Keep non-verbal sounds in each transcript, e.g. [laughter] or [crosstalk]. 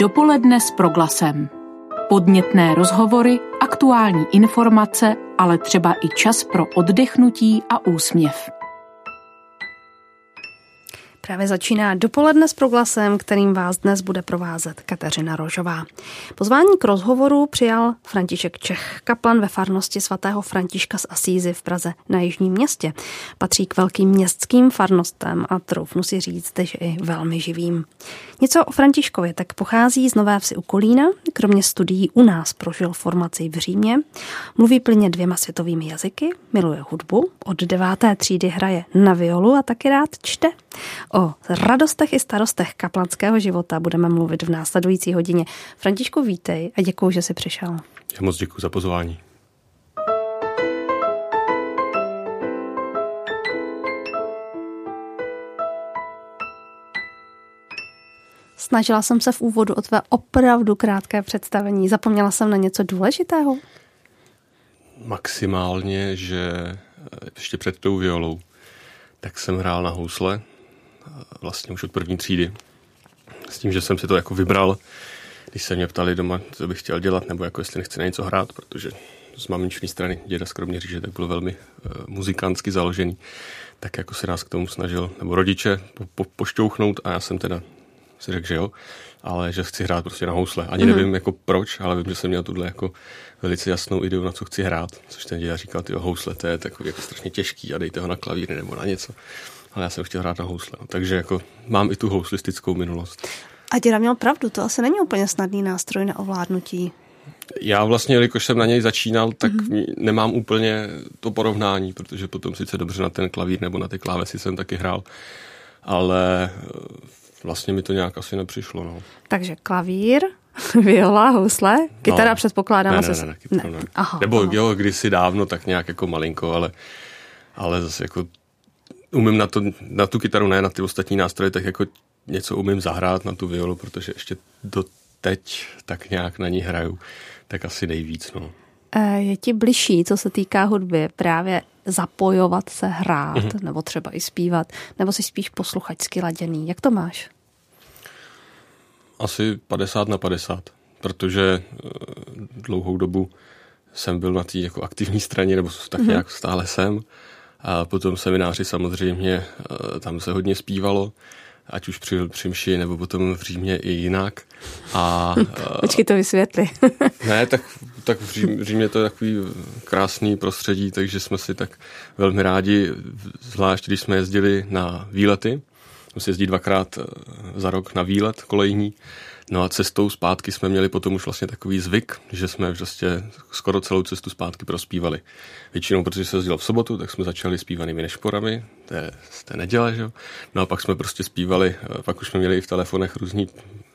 Dopoledne s proglasem. Podnětné rozhovory, aktuální informace, ale třeba i čas pro oddechnutí a úsměv. Právě začíná dopoledne s proglasem, kterým vás dnes bude provázet Kateřina Rožová. Pozvání k rozhovoru přijal František Čech, kaplan ve farnosti svatého Františka z Asízy v Praze na Jižním městě. Patří k velkým městským farnostem a troufnu si říct, že i velmi živým. Něco o Františkovi tak pochází z Nové vsi u Kolína, kromě studií u nás prožil formaci v Římě, mluví plně dvěma světovými jazyky, miluje hudbu, od deváté třídy hraje na violu a taky rád čte. O radostech i starostech kaplanského života budeme mluvit v následující hodině. Františku, vítej a děkuji, že jsi přišel. Já moc děkuji za pozvání. Snažila jsem se v úvodu o tvé opravdu krátké představení. Zapomněla jsem na něco důležitého? Maximálně, že ještě před tou violou, tak jsem hrál na housle, vlastně už od první třídy. S tím, že jsem si to jako vybral, když se mě ptali doma, co bych chtěl dělat, nebo jako jestli nechci na něco hrát, protože z maminční strany děda skromně říže, tak byl velmi uh, muzikánsky založený, tak jako se nás k tomu snažil, nebo rodiče po, po, pošťouchnout a já jsem teda si řekl, že jo, ale že chci hrát prostě na housle. Ani mm. nevím jako proč, ale vím, že jsem měl tuhle jako velice jasnou ideu, na co chci hrát, což ten děda říkal, ty housle, to je takový jako strašně těžký a dejte ho na klavír nebo na něco ale já jsem chtěl hrát na housle. No. Takže jako mám i tu houslistickou minulost. A děda měl pravdu, to asi není úplně snadný nástroj na ovládnutí. Já vlastně, jelikož jsem na něj začínal, tak mm-hmm. nemám úplně to porovnání, protože potom sice dobře na ten klavír nebo na ty klávesy jsem taky hrál, ale eh, vlastně mi to nějak asi nepřišlo. No. Takže klavír, [laughs] viola, housle, kytara no. předpokládám. Ne, ne, ne, ne, ne, ne. Aha, Nebo aha. jo, kdysi dávno, tak nějak jako malinko, ale, ale zase jako umím na, to, na tu kytaru, ne na ty ostatní nástroje, tak jako něco umím zahrát na tu violu, protože ještě do teď tak nějak na ní hraju, tak asi nejvíc. No. E, je ti bližší, co se týká hudby, právě zapojovat se, hrát, mm-hmm. nebo třeba i zpívat, nebo si spíš posluchačsky laděný. Jak to máš? Asi 50 na 50, protože e, dlouhou dobu jsem byl na té jako aktivní straně, nebo tak mm-hmm. nějak stále jsem. A potom semináři samozřejmě, eh, tam se hodně zpívalo, ať už při, při mši, nebo potom v Římě i jinak. A, [laughs] eh, Počkej to vysvětli. [laughs] ne, tak, tak v, Řím, Římě to je takový krásný prostředí, takže jsme si tak velmi rádi, zvlášť když jsme jezdili na výlety, jsme jezdí dvakrát eh, za rok na výlet kolejní, No a cestou zpátky jsme měli potom už vlastně takový zvyk, že jsme prostě skoro celou cestu zpátky prospívali. Většinou, protože se jezdilo v sobotu, tak jsme začali zpívanými nešporami, to je z té neděle, že jo. No a pak jsme prostě zpívali, pak už jsme měli i v telefonech různý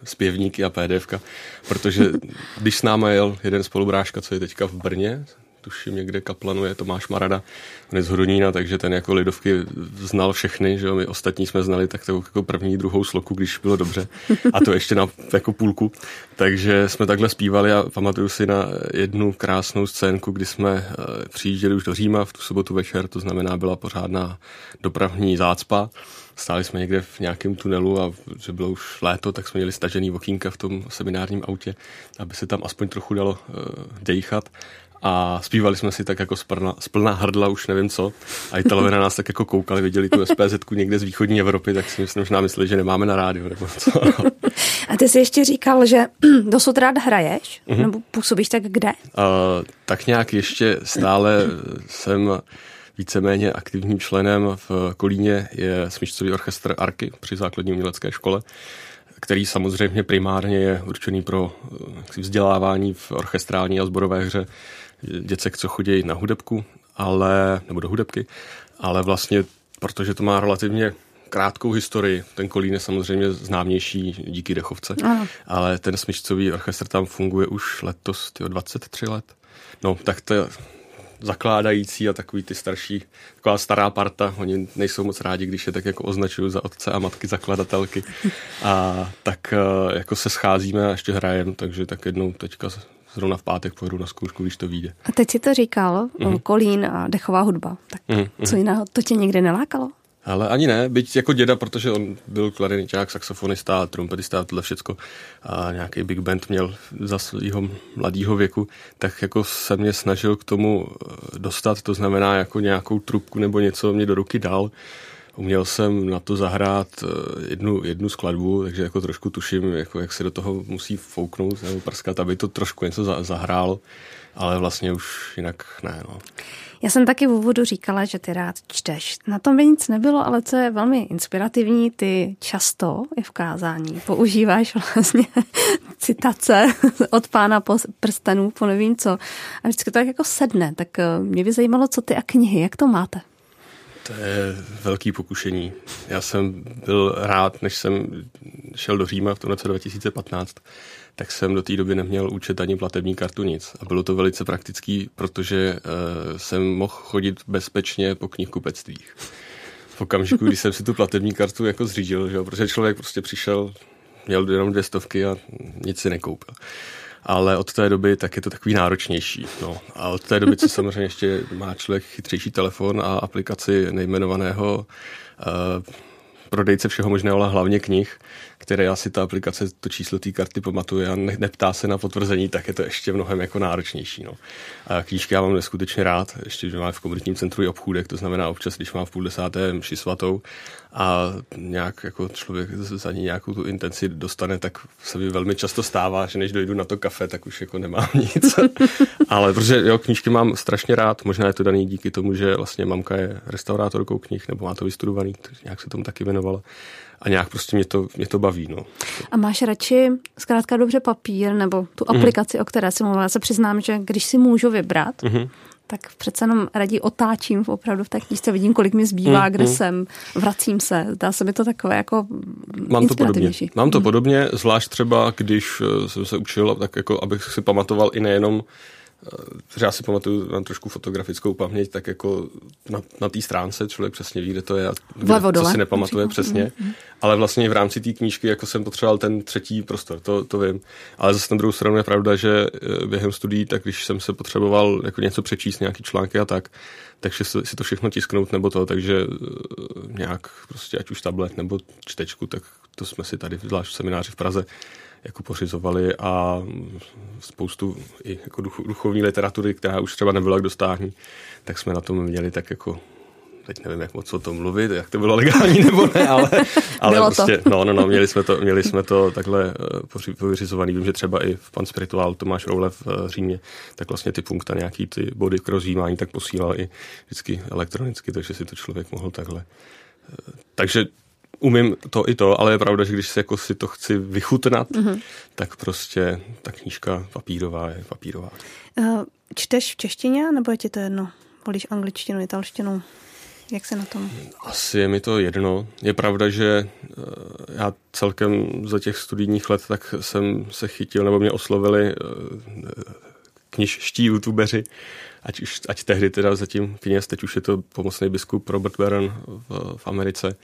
zpěvníky a PDFka, protože když s náma jel jeden spolubráška, co je teďka v Brně, tuším někde kaplanuje Tomáš Marada, on je z Hodonína, takže ten jako lidovky znal všechny, že jo, my ostatní jsme znali tak to jako první, druhou sloku, když bylo dobře. A to ještě na jako půlku, takže jsme takhle zpívali a pamatuju si na jednu krásnou scénku, kdy jsme eh, přijížděli už do Říma v tu sobotu večer, to znamená byla pořádná dopravní zácpa, stáli jsme někde v nějakém tunelu a že bylo už léto, tak jsme měli stažený okýnka v tom seminárním autě, aby se tam aspoň trochu dalo uh, dejchat a zpívali jsme si tak jako splná, splná hrdla, už nevím co. A Italové na nás tak jako koukali, viděli tu SPZ někde z východní Evropy, tak si myslím, možná mysleli, že nemáme na rádiu nebo co. [laughs] A ty jsi ještě říkal, že [clears throat] dosud rád hraješ? Mm-hmm. Nebo působíš tak kde? Uh, tak nějak ještě stále jsem víceméně aktivním členem v Kolíně je smyčcový orchestr Arky při základní umělecké škole který samozřejmě primárně je určený pro vzdělávání v orchestrální a zborové hře děcek, co chodí na hudebku, ale, nebo do hudebky, ale vlastně, protože to má relativně krátkou historii. Ten Kolín je samozřejmě známější díky Dechovce, Aha. ale ten smyčcový orchestr tam funguje už letos, tyjo, 23 let. No, tak to zakládající a takový ty starší, taková stará parta, oni nejsou moc rádi, když je tak jako označuju za otce a matky zakladatelky. A tak eh, jako se scházíme a ještě hrajeme, takže tak jednou teďka zrovna v pátek pojedu na zkoušku, když to vyjde. A teď si to říkal, mm-hmm. kolín a dechová hudba. Tak mm-hmm. co jiného, to tě někdy nelákalo? Ale ani ne, byť jako děda, protože on byl klarineťák, saxofonista, trompetista, tohle všecko a nějaký big band měl za svého mladého věku, tak jako se mě snažil k tomu eh, dostat, to znamená jako nějakou trubku nebo něco mě do ruky dal. Uměl jsem na to zahrát eh, jednu, jednu skladbu, takže jako trošku tuším, jako jak se do toho musí fouknout nebo prskat, aby to trošku něco za, zahrál, ale vlastně už jinak ne. No. Já jsem taky v úvodu říkala, že ty rád čteš. Na tom by nic nebylo, ale co je velmi inspirativní, ty často i v kázání používáš vlastně [laughs] citace [laughs] od pána po prstenů, po nevím co. A vždycky to tak jako sedne. Tak eh, mě by zajímalo, co ty a knihy, jak to máte? To je velký pokušení. Já jsem byl rád, než jsem šel do Říma v tom roce 2015, tak jsem do té doby neměl účet ani platební kartu, nic. A bylo to velice praktický, protože uh, jsem mohl chodit bezpečně po knihkupectvích. V okamžiku, kdy jsem si tu platební kartu jako zřídil, že jo, protože člověk prostě přišel, měl jenom dvě stovky a nic si nekoupil ale od té doby tak je to takový náročnější. No. A od té doby, co [laughs] samozřejmě ještě má člověk chytřejší telefon a aplikaci nejmenovaného uh, prodejce všeho možného, ale hlavně knih, které asi ta aplikace to číslo té karty pamatuje a ne, neptá se na potvrzení, tak je to ještě mnohem jako náročnější. No. A knížky já mám neskutečně rád, ještě, že mám v komunitním centru i obchůdek, to znamená občas, když mám v půl desáté mši svatou a nějak jako člověk za ní nějakou tu intenci dostane, tak se mi velmi často stává, že než dojdu na to kafe, tak už jako nemám [laughs] nic. Ale protože jo, knížky mám strašně rád, možná je to daný díky tomu, že vlastně mamka je restaurátorkou knih, nebo má to vystudovaný, nějak se tomu taky věnovala a nějak prostě mě to, mě to baví. No. A máš radši zkrátka dobře papír nebo tu mhm. aplikaci, mm. o které si mluvila? Já se přiznám, že když si můžu vybrat, mm tak přece jenom raději otáčím opravdu v té knížce, vidím, kolik mi zbývá, mm, kde mm. jsem, vracím se. Zdá se mi to takové jako Mám to podobně. Mám to mm. podobně, zvlášť třeba, když eh, jsem se učil, tak jako abych si pamatoval i nejenom já si pamatuju, mám trošku fotografickou paměť, tak jako na, na té stránce člověk přesně ví, kde to je a kde, co si nepamatuje přesně. Mm-hmm. Ale vlastně v rámci té knížky jako jsem potřeboval ten třetí prostor, to, to vím. Ale zase na druhou stranu je pravda, že eh, během studií, tak když jsem se potřeboval jako něco přečíst, nějaký články a tak, takže si to všechno tisknout nebo to, takže eh, nějak prostě ať už tablet nebo čtečku, tak to jsme si tady, zvlášť v semináři v Praze, jako pořizovali a spoustu i jako duch, duchovní literatury, která už třeba nebyla k dostání, tak jsme na tom měli tak jako teď nevím, jak moc o tom mluvit, jak to bylo legální [laughs] nebo ne, ale, ale bylo prostě, to. no, no, no, měli jsme to, měli jsme to takhle eh, pořizovaný. Vím, že třeba i v Pan Spirituál Tomáš Roule v eh, Římě, tak vlastně ty punkta, nějaký ty body k rozjímání, tak posílal i vždycky elektronicky, takže si to člověk mohl takhle. Eh, takže umím to i to, ale je pravda, že když si, jako si to chci vychutnat, mm-hmm. tak prostě ta knížka papírová je papírová. Uh, čteš v češtině, nebo je ti to jedno? Volíš angličtinu, italštinu? Jak se na tom? Asi je mi to jedno. Je pravda, že uh, já celkem za těch studijních let tak jsem se chytil, nebo mě oslovili uh, knižští youtubeři, ať, už, ať tehdy teda zatím kněz, teď už je to pomocný biskup Robert Barron v, v Americe,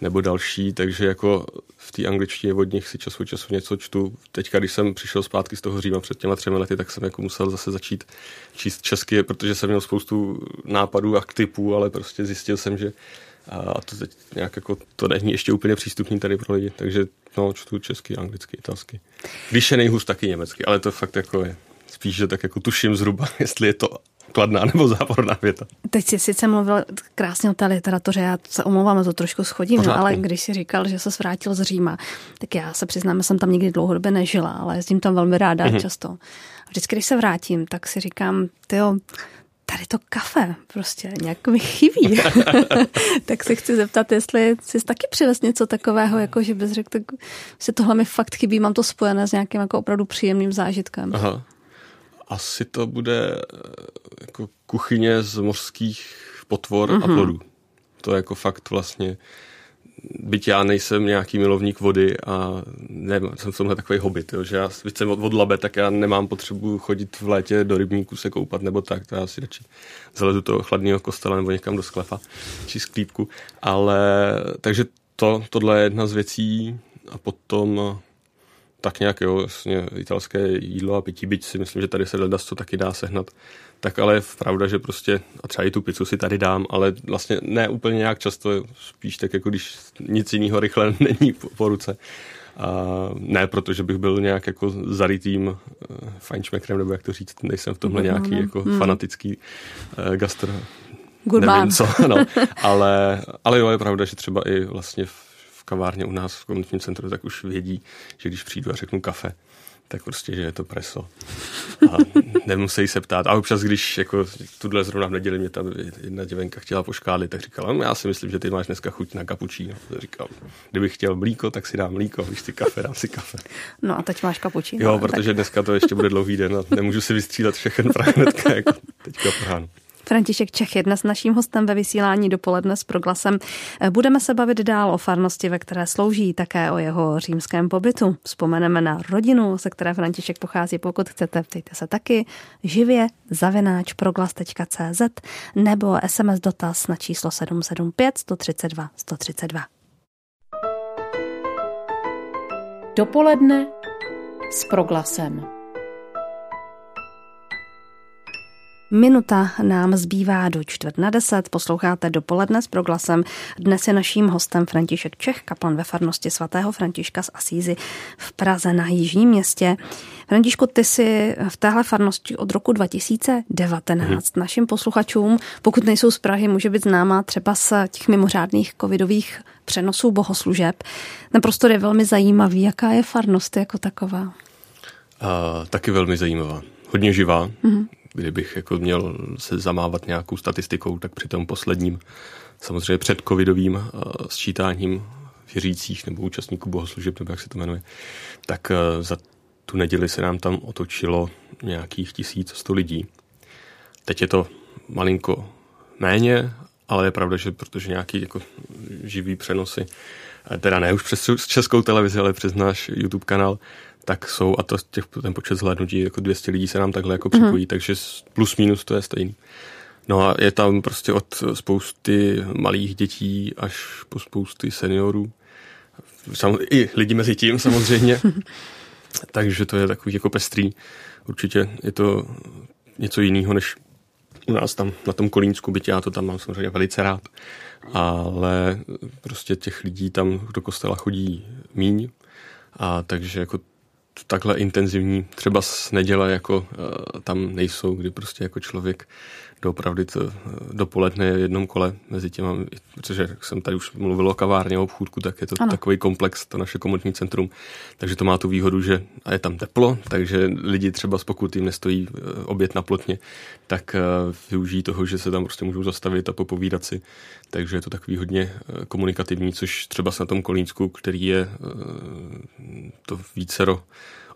nebo další, takže jako v té angličtině od nich si čas od času něco čtu. Teďka, když jsem přišel zpátky z toho Říma před těma třemi lety, tak jsem jako musel zase začít číst česky, protože jsem měl spoustu nápadů a typů, ale prostě zjistil jsem, že a to teď nějak jako, to není ještě úplně přístupný tady pro lidi, takže no, čtu česky, anglicky, italsky. Když je nejhůř, taky německy, ale to fakt jako je spíš, že tak jako tuším zhruba, [laughs] jestli je to kladná [laughs] nebo záporná věta. Teď jsi sice mluvil krásně o té literatuře, já se omlouvám, to trošku schodím, no, ale když jsi říkal, že se vrátil z Říma, tak já se přiznám, že jsem tam nikdy dlouhodobě nežila, ale jezdím tam velmi ráda mm-hmm. často. A vždycky, když se vrátím, tak si říkám, tyjo, tady to kafe prostě nějak mi chybí. [laughs] tak se chci zeptat, jestli jsi taky přivez něco takového, jako že bys řekl, tak si tohle mi fakt chybí, mám to spojené s nějakým jako opravdu příjemným zážitkem. Aha. Asi to bude eh, jako kuchyně z mořských potvor mm-hmm. a mhm. plodů. To je jako fakt vlastně, byť já nejsem nějaký milovník vody a ne, jsem v tomhle takový hobit, jo, že já byť jsem od, od labe, tak já nemám potřebu chodit v létě do rybníku se koupat nebo tak, to já si radši zalezu toho chladného kostela nebo někam do sklepa či sklípku, ale takže to, tohle je jedna z věcí a potom tak nějak, jo, vlastně italské jídlo a pití, byť si myslím, že tady se ledas to taky dá sehnat. Tak ale je pravda, že prostě, a třeba i tu pizzu si tady dám, ale vlastně ne úplně nějak často, spíš tak jako když nic jiného rychle [laughs] není po, po ruce. A ne protože bych byl nějak jako zarytým uh, fajnšmekrem, nebo jak to říct, nejsem v tomhle no, nějaký no, jako hmm. fanatický uh, gastro. Gurbán. Nevím co, [laughs] no. [laughs] ale, ale jo, je pravda, že třeba i vlastně v, v kavárně u nás v komunitním centru tak už vědí, že když přijdu a řeknu kafe, tak prostě, že je to preso. A nemusí se ptát. A občas, když jako tuhle zrovna v neděli mě tam jedna děvenka chtěla poškálit, tak říkala, no já si myslím, že ty máš dneska chuť na kapučíno. Říkal, kdybych chtěl mlíko, tak si dám mlíko, když si kafe, dám si kafe. No a teď máš kapučíno. Jo, protože tak. dneska to ještě bude dlouhý den a nemůžu si vystřídat všechen právě jako teďka po ránu. František Čech je dnes naším hostem ve vysílání dopoledne s proglasem. Budeme se bavit dál o farnosti, ve které slouží, také o jeho římském pobytu. Vzpomeneme na rodinu, ze které František pochází. Pokud chcete, ptejte se taky živě zavináč proglas.cz nebo SMS dotaz na číslo 775 132 132. Dopoledne s proglasem. Minuta nám zbývá do čtvrt na deset. Posloucháte dopoledne s proglasem. Dnes je naším hostem František Čech, kaplan ve farnosti svatého Františka z Asízy v Praze na Jižním městě. Františku, ty jsi v téhle farnosti od roku 2019. Hmm. Našim posluchačům, pokud nejsou z Prahy, může být známá třeba z těch mimořádných covidových přenosů bohoslužeb. Ten prostor je velmi zajímavý. Jaká je farnost jako taková? Uh, taky velmi zajímavá. Hodně živá. Hmm kdybych jako měl se zamávat nějakou statistikou, tak při tom posledním, samozřejmě před covidovým uh, sčítáním věřících nebo účastníků bohoslužeb, nebo jak se to jmenuje, tak uh, za tu neděli se nám tam otočilo nějakých 1100 lidí. Teď je to malinko méně, ale je pravda, že protože nějaký jako živý přenosy, eh, teda ne už přes českou televizi, ale přes náš YouTube kanál, tak jsou, a to těch, ten počet zhlédnutí, jako 200 lidí se nám takhle jako připojí, mm-hmm. takže plus minus to je stejný. No a je tam prostě od spousty malých dětí až po spousty seniorů. Sam, I lidi mezi tím samozřejmě. [laughs] takže to je takový jako pestrý. Určitě je to něco jiného, než u nás tam na tom Kolínsku, byť já to tam mám samozřejmě velice rád. Ale prostě těch lidí tam do kostela chodí míň. A takže jako takhle intenzivní třeba z neděle jako uh, tam nejsou, kdy prostě jako člověk doopravdy to uh, dopoledne v jednom kole mezi těma, protože jak jsem tady už mluvil o kavárně, o obchůdku, tak je to ano. takový komplex, to naše komunitní centrum, takže to má tu výhodu, že a je tam teplo, takže lidi třeba pokud jim nestojí uh, oběd na plotně, tak uh, využijí toho, že se tam prostě můžou zastavit a popovídat si, takže je to takový hodně komunikativní, což třeba na tom Kolínsku, který je to vícero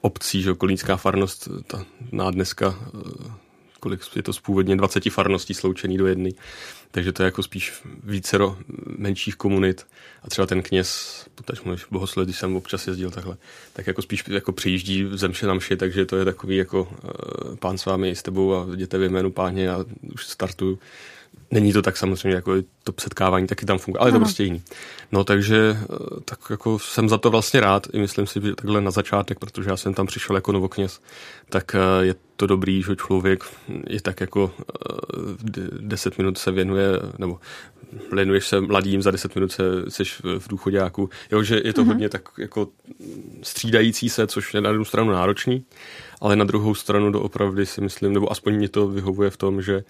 obcí, že kolínská farnost, ta má dneska, eh, kolik je to původně 20 farností sloučený do jedny, takže to je jako spíš vícero menších komunit a třeba ten kněz, potažmo bohosled, když jsem občas jezdil takhle, tak jako spíš jako přijíždí v zemše na mši, takže to je takový jako uh, pán s vámi, s tebou a jděte v jménu páně a už startuju. Není to tak samozřejmě, jako to setkávání taky tam funguje, ale je to prostě jiný. No takže eh, tak jako jsem za to vlastně rád i myslím si, že takhle na začátek, protože já jsem tam přišel jako novokněz, tak eh, je to dobrý, že člověk je tak jako eh, deset minut se věnuje, nebo věnuješ se mladým, za deset minut se seš v důchodáku. Jo, že je to mm-hmm. hodně tak jako střídající se, což je na jednu stranu náročný, ale na druhou stranu doopravdy si myslím, nebo aspoň mě to vyhovuje v tom, že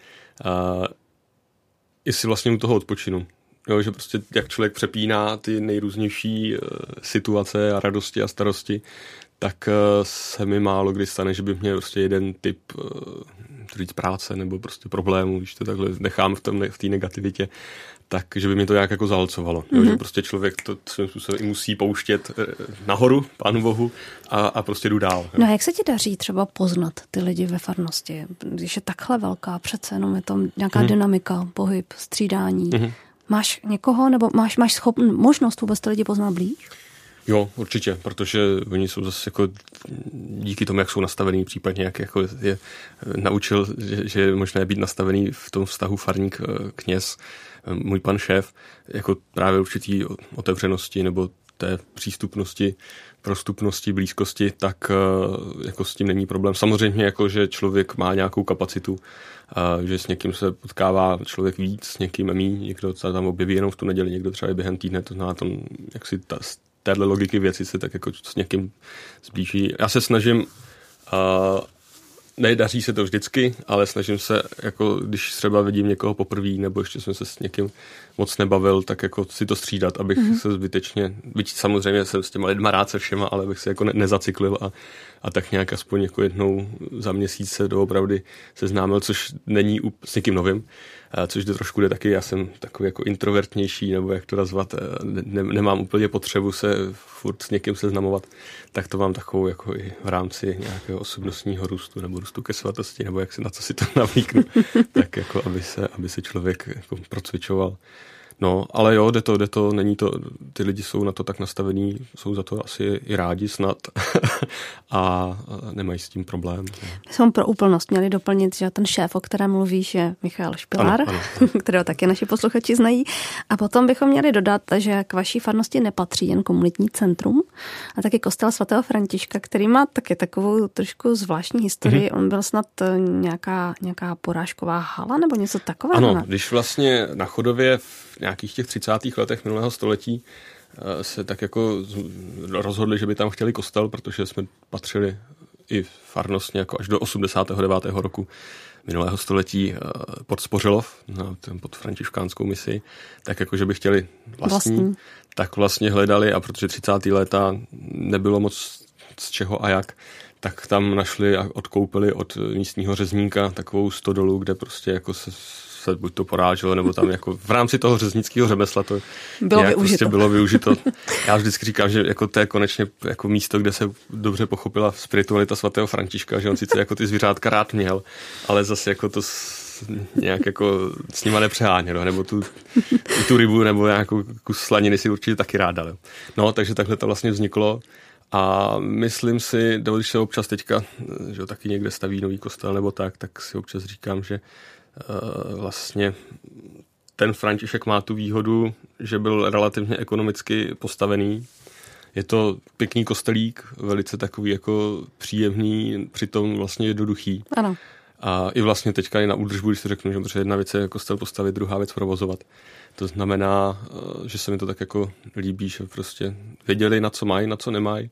i si vlastně u toho odpočinu. Jo, že prostě jak člověk přepíná ty nejrůznější uh, situace a radosti a starosti, tak uh, se mi málo kdy stane, že by měl prostě jeden typ uh, říct práce nebo prostě problémů, když to takhle nechám v té v negativitě, tak, že by mi to nějak jako zahlcovalo. Mm-hmm. Jo, že mhm. prostě člověk to svým způsobem musí pouštět nahoru, pánu bohu, a, a prostě jdu dál. No a jak se ti daří třeba poznat ty lidi ve farnosti? Když je takhle velká, přece jenom je tam nějaká mm-hmm. dynamika, pohyb, střídání. Mm-hmm. Máš někoho, nebo máš, máš schop, možnost vůbec ty lidi poznat blíž? Jo, určitě, protože oni jsou zase jako díky tomu, jak jsou nastavený, případně jak jako je naučil, že, že je možné být nastavený v tom vztahu farník eh, kněz, eh, můj pan šéf, jako právě určitý otevřenosti nebo té přístupnosti prostupnosti, blízkosti, tak uh, jako s tím není problém. Samozřejmě, jako, že člověk má nějakou kapacitu, uh, že s někým se potkává člověk víc, s někým méně, někdo se tam objeví jenom v tu neděli, někdo třeba i během týdne, to znamená, tom, jak si ta, téhle logiky věci se tak jako s někým zblíží. Já se snažím nedaří se to vždycky, ale snažím se, jako když třeba vidím někoho poprvé, nebo ještě jsem se s někým moc nebavil, tak jako si to střídat, abych mm-hmm. se zbytečně, byť samozřejmě jsem s těma lidma rád se všema, ale abych se jako ne, nezacyklil a, a tak nějak aspoň jako jednou za měsíc se doopravdy seznámil, což není s někým novým, což jde trošku jde taky, já jsem takový jako introvertnější, nebo jak to nazvat, ne, nemám úplně potřebu se furt s někým seznamovat, tak to mám takovou jako i v rámci nějakého osobnostního růstu nebo růstu ke svatosti, nebo jak se na co si to [laughs] navlíknu, tak jako aby se, aby se člověk jako procvičoval No, ale jo, jde to, jde to, není to, ty lidi jsou na to tak nastavení, jsou za to asi i rádi snad [laughs] a nemají s tím problém. My jsme pro úplnost měli doplnit, že ten šéf, o kterém mluvíš, je Michal Špilár, ano, ano, [laughs] kterého taky naši posluchači znají. A potom bychom měli dodat, že k vaší farnosti nepatří jen komunitní centrum, a taky kostel svatého Františka, který má taky takovou trošku zvláštní historii. Mm-hmm. On byl snad eh, nějaká, nějaká porážková hala nebo něco takového. Ano, ne? když vlastně na chodově v nějakých těch 30. letech minulého století eh, se tak jako rozhodli, že by tam chtěli kostel, protože jsme patřili i farnostně jako až do 89. roku minulého století eh, pod Spořilov, pod františkánskou misi, tak jako, že by chtěli vlastní, vlastní, tak vlastně hledali a protože 30. léta nebylo moc z čeho a jak, tak tam našli a odkoupili od místního řezníka takovou stodolu, kde prostě jako se se buď to poráželo, nebo tam jako v rámci toho řeznického řemesla to bylo prostě využito. Prostě bylo využito. Já vždycky říkám, že jako to je konečně jako místo, kde se dobře pochopila spiritualita svatého Františka, že on sice jako ty zvířátka rád měl, ale zase jako to nějak jako s nima nepřeháněl, nebo tu, tu rybu nebo nějakou kus slaniny si určitě taky rád dal. No, takže takhle to vlastně vzniklo. A myslím si, když se občas teďka, že taky někde staví nový kostel nebo tak, tak si občas říkám, že vlastně ten František má tu výhodu, že byl relativně ekonomicky postavený. Je to pěkný kostelík, velice takový jako příjemný, přitom vlastně jednoduchý. Ano. A i vlastně teďka i na údržbu, když si řeknu, že jedna věc je kostel postavit, druhá věc provozovat. To znamená, eh, že se mi to tak jako líbí, že prostě věděli, na co mají, na co nemají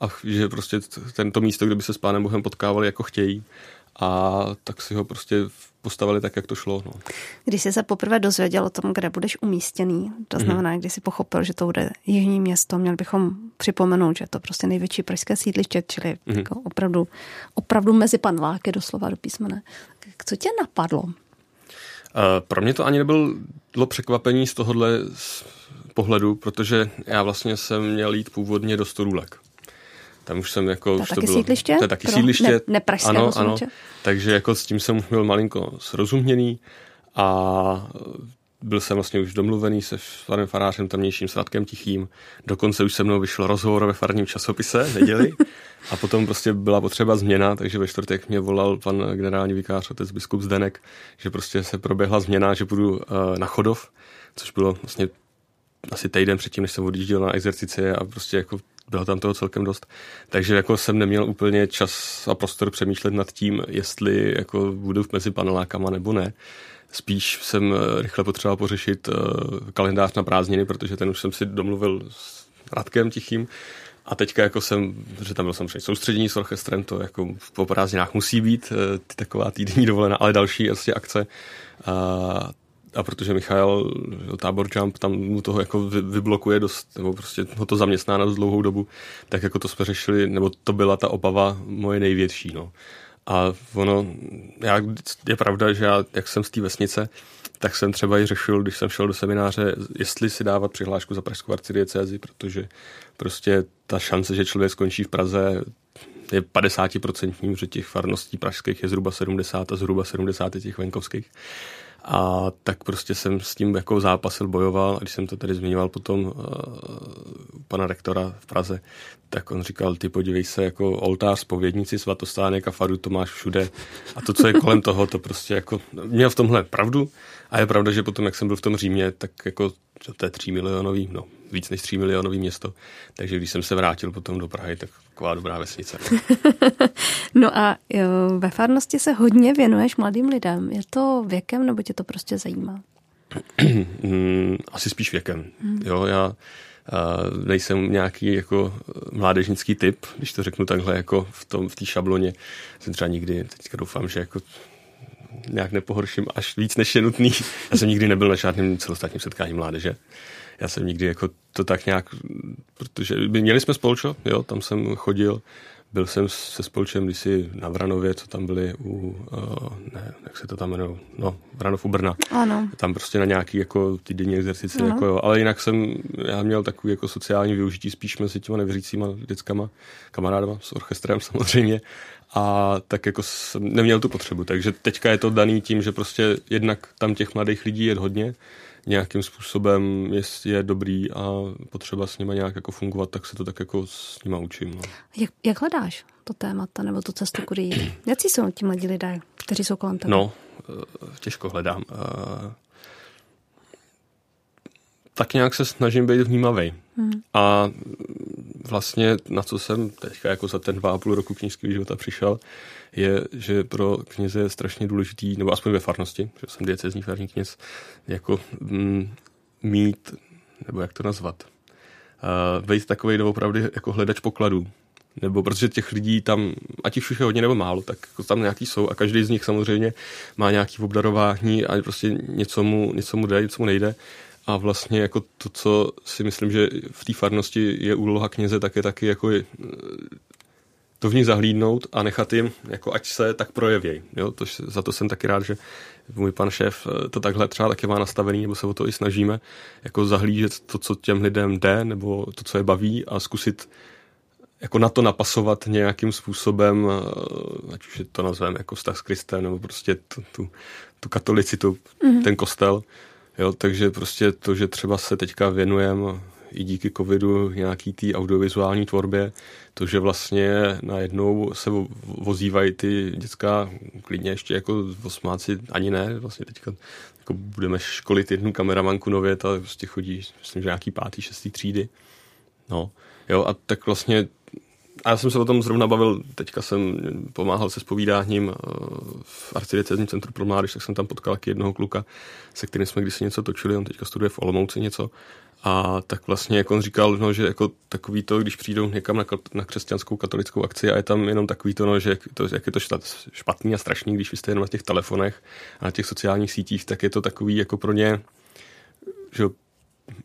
a že prostě tento místo, kde by se s Pánem Bohem potkávali, jako chtějí a tak si ho prostě postavili tak, jak to šlo. No. Když jsi se poprvé dozvěděl o tom, kde budeš umístěný, to mhm. znamená, mm-hmm. když jsi pochopil, že to bude jižní město, měl bychom připomenout, že je to prostě největší pražské sídliště, čili mm-hmm. jako opravdu, opravdu mezi panváky doslova do písmene. Co tě napadlo? Uh, pro mě to ani nebylo překvapení z tohohle pohledu, protože já vlastně jsem měl jít původně do Storůlek. Tam už jsem jako... To už to taky bylo, sídliště? To je taky Pro sídliště. Ne, ano, ano. Takže jako s tím jsem už byl malinko srozuměný a byl jsem vlastně už domluvený se panem farářem tamnějším Svatkem Tichým. Dokonce už se mnou vyšel rozhovor ve farním časopise neděli a potom prostě byla potřeba změna, takže ve čtvrtek mě volal pan generální vikář, otec biskup Zdenek, že prostě se proběhla změna, že budu uh, na Chodov, což bylo vlastně asi týden předtím, než jsem odjížděl na exercici a prostě jako bylo tam toho celkem dost. Takže jako jsem neměl úplně čas a prostor přemýšlet nad tím, jestli jako budu mezi panelákama nebo ne. Spíš jsem eh, rychle potřeboval pořešit eh, kalendář na prázdniny, protože ten už jsem si domluvil s Radkem Tichým. A teďka jako jsem, že tam byl samozřejmě soustředění s orchestrem, to jako po prázdninách musí být, eh, ty taková týdenní dovolená, ale další vlastně akce. A a protože Michal, tábor Jump, tam mu toho jako vyblokuje dost, nebo prostě ho to zaměstná na dost dlouhou dobu, tak jako to jsme řešili, nebo to byla ta obava moje největší, no. A ono, já, je pravda, že já, jak jsem z té vesnice, tak jsem třeba i řešil, když jsem šel do semináře, jestli si dávat přihlášku za pražskou arcidiecézi, protože prostě ta šance, že člověk skončí v Praze, je 50%, že těch farností pražských je zhruba 70 a zhruba 70 těch venkovských. A tak prostě jsem s tím jako zápasil, bojoval. A když jsem to tady zmiňoval potom uh, pana rektora v Praze, tak on říkal, ty podívej se, jako oltář, povědníci, svatostánek a faru, to máš všude. A to, co je kolem toho, to prostě jako měl v tomhle pravdu. A je pravda, že potom, jak jsem byl v tom Římě, tak jako to je 3 milionový, no, víc než 3 milionový město. Takže když jsem se vrátil potom do Prahy, tak taková dobrá vesnice. [laughs] no a jo, ve farnosti se hodně věnuješ mladým lidem. Je to věkem, nebo tě to prostě zajímá? [clears throat] Hmm, asi spíš věkem. Hmm. Jo, já nejsem nějaký jako mládežnický typ, když to řeknu takhle jako v tom v té šabloně. Jsem třeba nikdy, teďka doufám, že jako nějak nepohorším až víc, než je nutný. Já jsem nikdy nebyl na žádném celostátním setkání mládeže. Já jsem nikdy jako to tak nějak, protože měli jsme spolčo, jo, tam jsem chodil, byl jsem se spolčem kdysi na Vranově, co tam byli u, uh, ne, jak se to tam jmenuje, no, Vranov u Brna. Ano. Tam prostě na nějaký jako týdenní exercici, jako jo. ale jinak jsem, já měl takový jako sociální využití spíš mezi těma nevěřícíma dětskama, kamarádama s orchestrem samozřejmě a tak jako jsem neměl tu potřebu, takže teďka je to daný tím, že prostě jednak tam těch mladých lidí je hodně, nějakým způsobem je, je dobrý a potřeba s nima nějak jako fungovat, tak se to tak jako s nima učím. No. Jak, jak hledáš to témata nebo tu cestu, kudy jít? [clears throat] Jaký jsou ti mladí lidé, kteří jsou kolem tebe? No, eh, těžko hledám. Eh, tak nějak se snažím být vnímavý. Hmm. A vlastně na co jsem teďka jako za ten dva a půl roku knižského života přišel, je, že pro kněze je strašně důležitý, nebo aspoň ve farnosti, že jsem diecezní farní kněz, jako mm, mít, nebo jak to nazvat, uh, být takový doopravdy jako hledač pokladů. Nebo protože těch lidí tam, ať už je hodně nebo málo, tak jako tam nějaký jsou a každý z nich samozřejmě má nějaký obdarování a prostě něco mu, něco mu jde, něco mu nejde. A vlastně jako to, co si myslím, že v té farnosti je úloha kněze, tak je taky jako to v ní zahlídnout a nechat jim, jako ať se tak projevějí. Jo? To, za to jsem taky rád, že můj pan šéf eh, to takhle třeba taky má nastavený, nebo se o to i snažíme, jako zahlížet to, co těm lidem jde, nebo to, co je baví a zkusit jako na to napasovat nějakým způsobem, eh, ať už je to nazveme jako vztah s Kristem, nebo prostě tu, tu, tu katolicitu, mm-hmm. ten kostel. Jo, takže prostě to, že třeba se teďka věnujeme i díky covidu nějaký té audiovizuální tvorbě, to, že vlastně najednou se vozívají ty dětská klidně ještě jako osmáci, ani ne, vlastně teďka jako budeme školit jednu kameramanku nově, ta prostě chodí, myslím, že nějaký pátý, šestý třídy. No, jo, a tak vlastně a já jsem se o tom zrovna bavil, teďka jsem pomáhal se spovídáním eh, v arcidiecezním centru pro mládež, tak jsem tam potkal jednoho kluka, se kterým jsme kdysi něco točili, on teďka studuje v Olomouci něco. A tak vlastně, jak on říkal, no, že jako takový to, když přijdou někam na, na křesťanskou katolickou akci a je tam jenom takový to, no, že to, jak je to špatný a strašný, když vy jste jenom na těch telefonech a na těch sociálních sítích, tak je to takový jako pro ně, že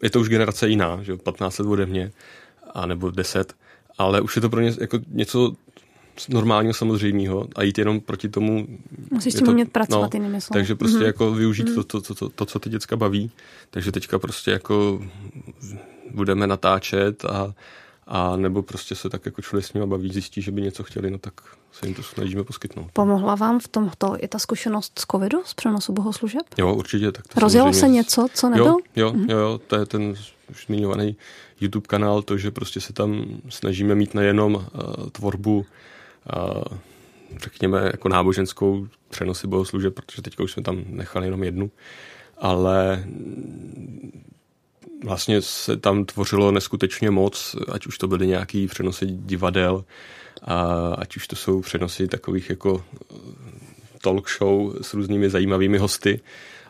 je to už generace jiná, že 15 let ode mě, a nebo 10, ale už je to pro ně jako něco normálního samozřejmého a jít jenom proti tomu. Musíš tím umět pracovat no, jinými slovy. Takže prostě mm-hmm. jako využít mm-hmm. to, to, to, to, co ty děcka baví. Takže teďka prostě jako budeme natáčet a, a nebo prostě se tak jako člověk s nimi baví, zjistí, že by něco chtěli, no tak se jim to snažíme poskytnout. Pomohla vám v tomto i ta zkušenost z covidu, z přenosu bohoslužeb? Jo, určitě. Tak to Rozjelo se něco, co nebylo? Jo, jo, mm-hmm. jo, to je ten už zmiňovaný YouTube kanál, to, že prostě se tam snažíme mít nejenom uh, tvorbu uh, řekněme, jako náboženskou přenosy bohoslužeb, protože teďka už jsme tam nechali jenom jednu, ale vlastně se tam tvořilo neskutečně moc, ať už to byly nějaký přenosy divadel, a ať už to jsou přenosy takových jako talk show s různými zajímavými hosty,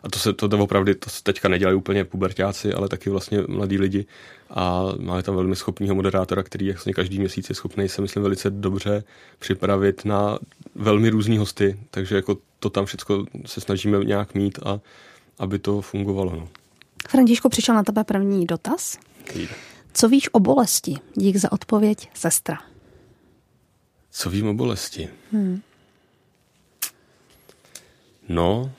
a to se to opravdu to se teďka nedělají úplně pubertáci, ale taky vlastně mladí lidi. A máme tam velmi schopného moderátora, který vlastně každý měsíc je schopný se, myslím, velice dobře připravit na velmi různý hosty. Takže jako to tam všechno se snažíme nějak mít a aby to fungovalo. No. Františku, přišel na tebe první dotaz. Jde. Co víš o bolesti? Dík za odpověď, sestra. Co vím o bolesti? Hmm. No,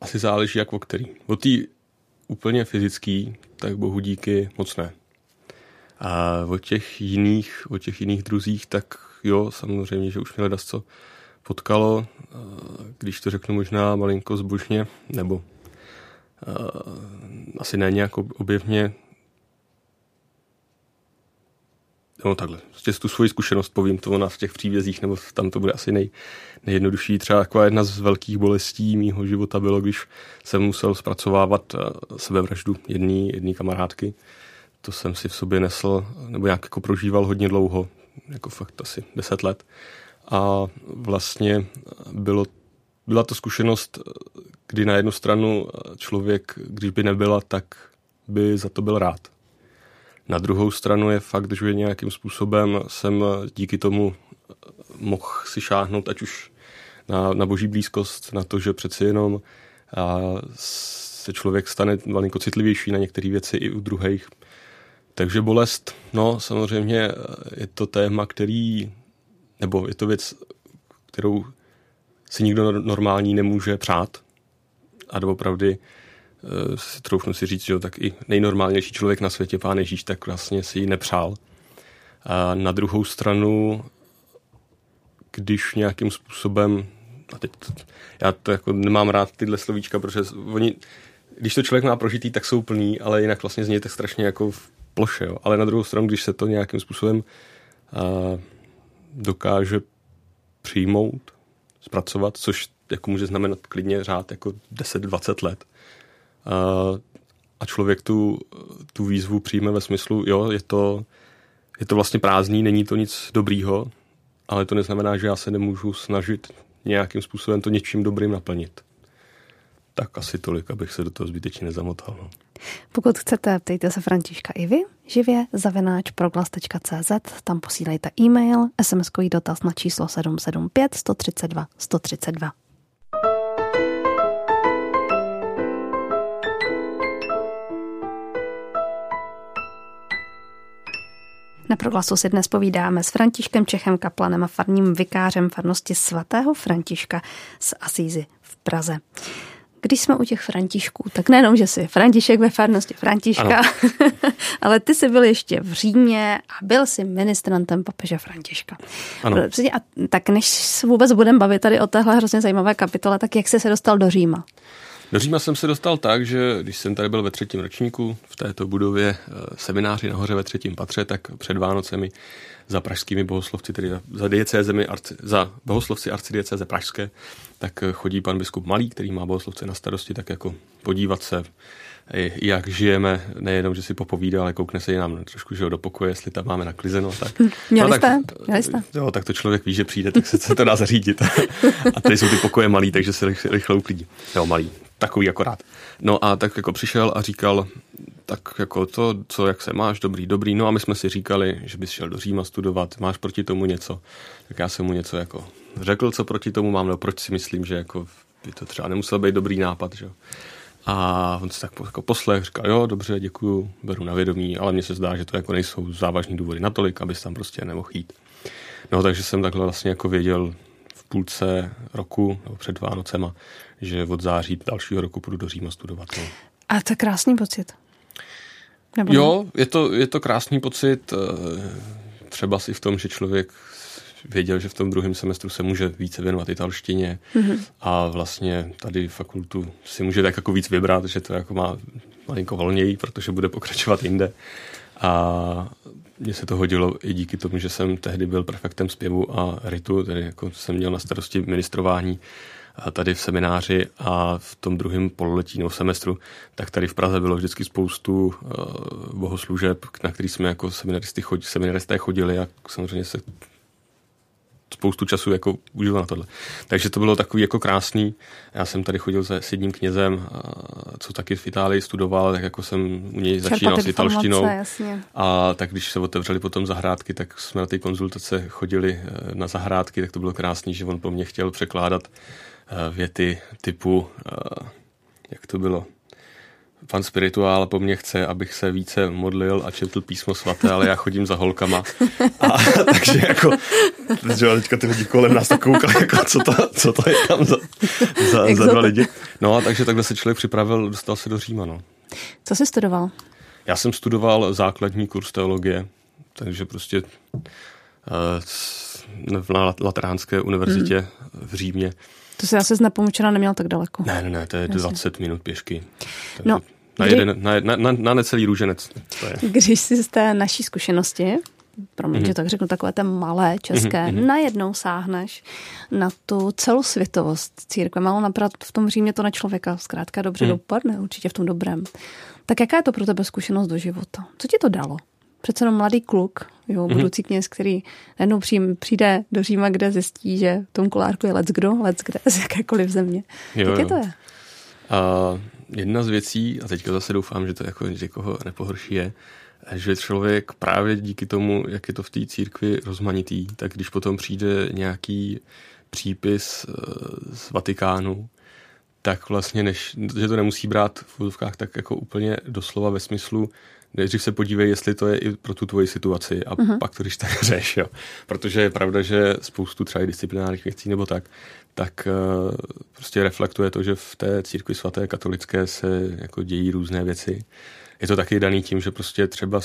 asi záleží jak o který. O té úplně fyzický, tak bohu díky moc ne. A o těch jiných, o těch jiných druzích, tak jo, samozřejmě, že už mě ledas co potkalo, když to řeknu možná malinko zbožně, nebo asi ne nějak objevně, no takhle, prostě tu svoji zkušenost povím, to ona v těch přívězích, nebo tam to bude asi nej, nejjednodušší. Třeba jako jedna z velkých bolestí mýho života bylo, když jsem musel zpracovávat eh, sebevraždu jedné jedný kamarádky. To jsem si v sobě nesl, nebo nějak jako prožíval hodně dlouho, jako fakt asi deset let. A vlastně bylo, byla to zkušenost, kdy na jednu stranu člověk, když by nebyla, tak by za to byl rád. Na druhou stranu je fakt, že nějakým způsobem jsem díky tomu mohl si šáhnout, ať už na, na boží blízkost, na to, že přeci jenom a, se člověk stane malinko citlivější na některé věci i u druhých. Takže bolest, no samozřejmě je to téma, který, nebo je to věc, kterou si nikdo normální nemůže přát. A doopravdy Eh, si troufnu si říct, že tak i nejnormálnější člověk na světě, pán Ježíš, tak vlastně si ji nepřál. A na druhou stranu, když nějakým způsobem, a teď to, já to jako nemám rád tyhle slovíčka, protože oni, když to člověk má prožitý, tak jsou plný, ale jinak vlastně zní tak strašně jako v ploše. Jo. Ale na druhou stranu, když se to nějakým způsobem a, dokáže přijmout, zpracovat, což jako může znamenat klidně řád jako 10-20 let, a člověk tu, tu výzvu přijme ve smyslu, jo, je to, je to vlastně prázdný, není to nic dobrýho, ale to neznamená, že já se nemůžu snažit nějakým způsobem to něčím dobrým naplnit. Tak asi tolik, abych se do toho zbytečně nezamotal. No. Pokud chcete, ptejte se Františka i vy, živě, zavináč proglas.cz, tam posílejte e-mail, SMS-kový dotaz na číslo 775 132 132. Na proglasu si dnes povídáme s Františkem Čechem, kaplanem a farním vikářem farnosti svatého Františka z Asízy v Praze. Když jsme u těch Františků, tak nejenom, že jsi František ve farnosti Františka, [laughs] ale ty jsi byl ještě v Římě a byl jsi ministrantem papeže Františka. Ano. A tak než vůbec budeme bavit tady o téhle hrozně zajímavé kapitole, tak jak jsi se dostal do Říma? Do Říma jsem se dostal tak, že když jsem tady byl ve třetím ročníku v této budově eh, semináři nahoře ve třetím patře, tak před Vánocemi za pražskými bohoslovci, tedy za diecézemi, za bohoslovci arcidiecéze pražské, tak eh, chodí pan biskup Malý, který má bohoslovce na starosti, tak jako podívat se, jak žijeme, nejenom, že si popovídá, ale koukne se i nám trošku že do pokoje, jestli tam máme naklizeno. Tak, hm, Měli no, jste? Měli jste? Jo, tak to člověk ví, že přijde, tak se, to dá zařídit. [laughs] a tady jsou ty pokoje malý, takže se rychle, rychle uklidí. Jo, malý, takový akorát. No a tak jako přišel a říkal, tak jako to, co, jak se máš, dobrý, dobrý. No a my jsme si říkali, že bys šel do Říma studovat, máš proti tomu něco. Tak já jsem mu něco jako řekl, co proti tomu mám, no proč si myslím, že jako by to třeba nemusel být dobrý nápad, že A on se tak jako poslech, říkal, jo, dobře, děkuju, beru na vědomí, ale mně se zdá, že to jako nejsou závažní důvody natolik, abys tam prostě nemohl jít. No, takže jsem takhle vlastně jako věděl půlce roku, nebo před Vánocema, že od září dalšího roku půjdu do Říma studovat. No. A to je krásný pocit. Nebo jo, je to, je to krásný pocit, eh, třeba si v tom, že člověk věděl, že v tom druhém semestru se může více věnovat italštině mm-hmm. a vlastně tady fakultu si může tak jako víc vybrat, že to jako má malinko volněji, protože bude pokračovat jinde. A mně se to hodilo i díky tomu, že jsem tehdy byl prefektem zpěvu a ritu, tedy jako jsem měl na starosti ministrování tady v semináři a v tom druhém pololetí nebo semestru, tak tady v Praze bylo vždycky spoustu uh, bohoslužeb, na který jsme jako seminaristy chodili, seminaristé chodili a samozřejmě se spoustu času jako užil na tohle. Takže to bylo takový jako krásný. Já jsem tady chodil se, s jedním knězem, co taky v Itálii studoval, tak jako jsem u něj začínal s italštinou. A tak když se otevřeli potom zahrádky, tak jsme na ty konzultace chodili eh, na zahrádky, tak to bylo krásný, že on po mně chtěl překládat eh, věty typu, eh, jak to bylo, pan spirituál po mně chce, abych se více modlil a četl písmo svaté, ale já chodím za holkama. A, [laughs] takže jako, že teďka ty lidi kolem nás tak koukali, jako co to, co to je tam za, za, za dva lidi. No a takže takhle se člověk připravil, dostal se do Říma. No. Co jsi studoval? Já jsem studoval základní kurz teologie, takže prostě uh, na Lateránské univerzitě hmm. v Římě. To se asi z Nepomučena neměl tak daleko. Ne, ne, ne, to je Jasně. 20 minut pěšky. Takže no, na, jeden, na, na, na, na necelý růženec. To je. Když jsi z té naší zkušenosti promiň, mm-hmm. že tak řeknu, takové té malé české, mm-hmm. najednou sáhneš na tu celosvětovost církve. Malo naprat v tom Římě to na člověka zkrátka dobře mm. dopadne, určitě v tom dobrém. Tak jaká je to pro tebe zkušenost do života? Co ti to dalo? Přece jenom mladý kluk, jo, mhm. budoucí kněz, který najednou přijde do Říma, kde zjistí, že v tom kolárku je let's kdo, let's kde, z jakékoliv země. Jo, Jak je to je? A jedna z věcí, a teďka zase doufám, že to jako někoho nepohorší, je, že člověk právě díky tomu, jak je to v té církvi rozmanitý, tak když potom přijde nějaký přípis eh, z Vatikánu, tak vlastně, než, že to nemusí brát v úzovkách tak jako úplně doslova ve smyslu, nejdřív se podívej, jestli to je i pro tu tvoji situaci a uh-huh. pak to když tak [laughs] řeš, jo. Protože je pravda, že spoustu třeba disciplinárních věcí nebo tak, tak uh, prostě reflektuje to, že v té církvi svaté katolické se jako dějí různé věci. Je to taky daný tím, že prostě třeba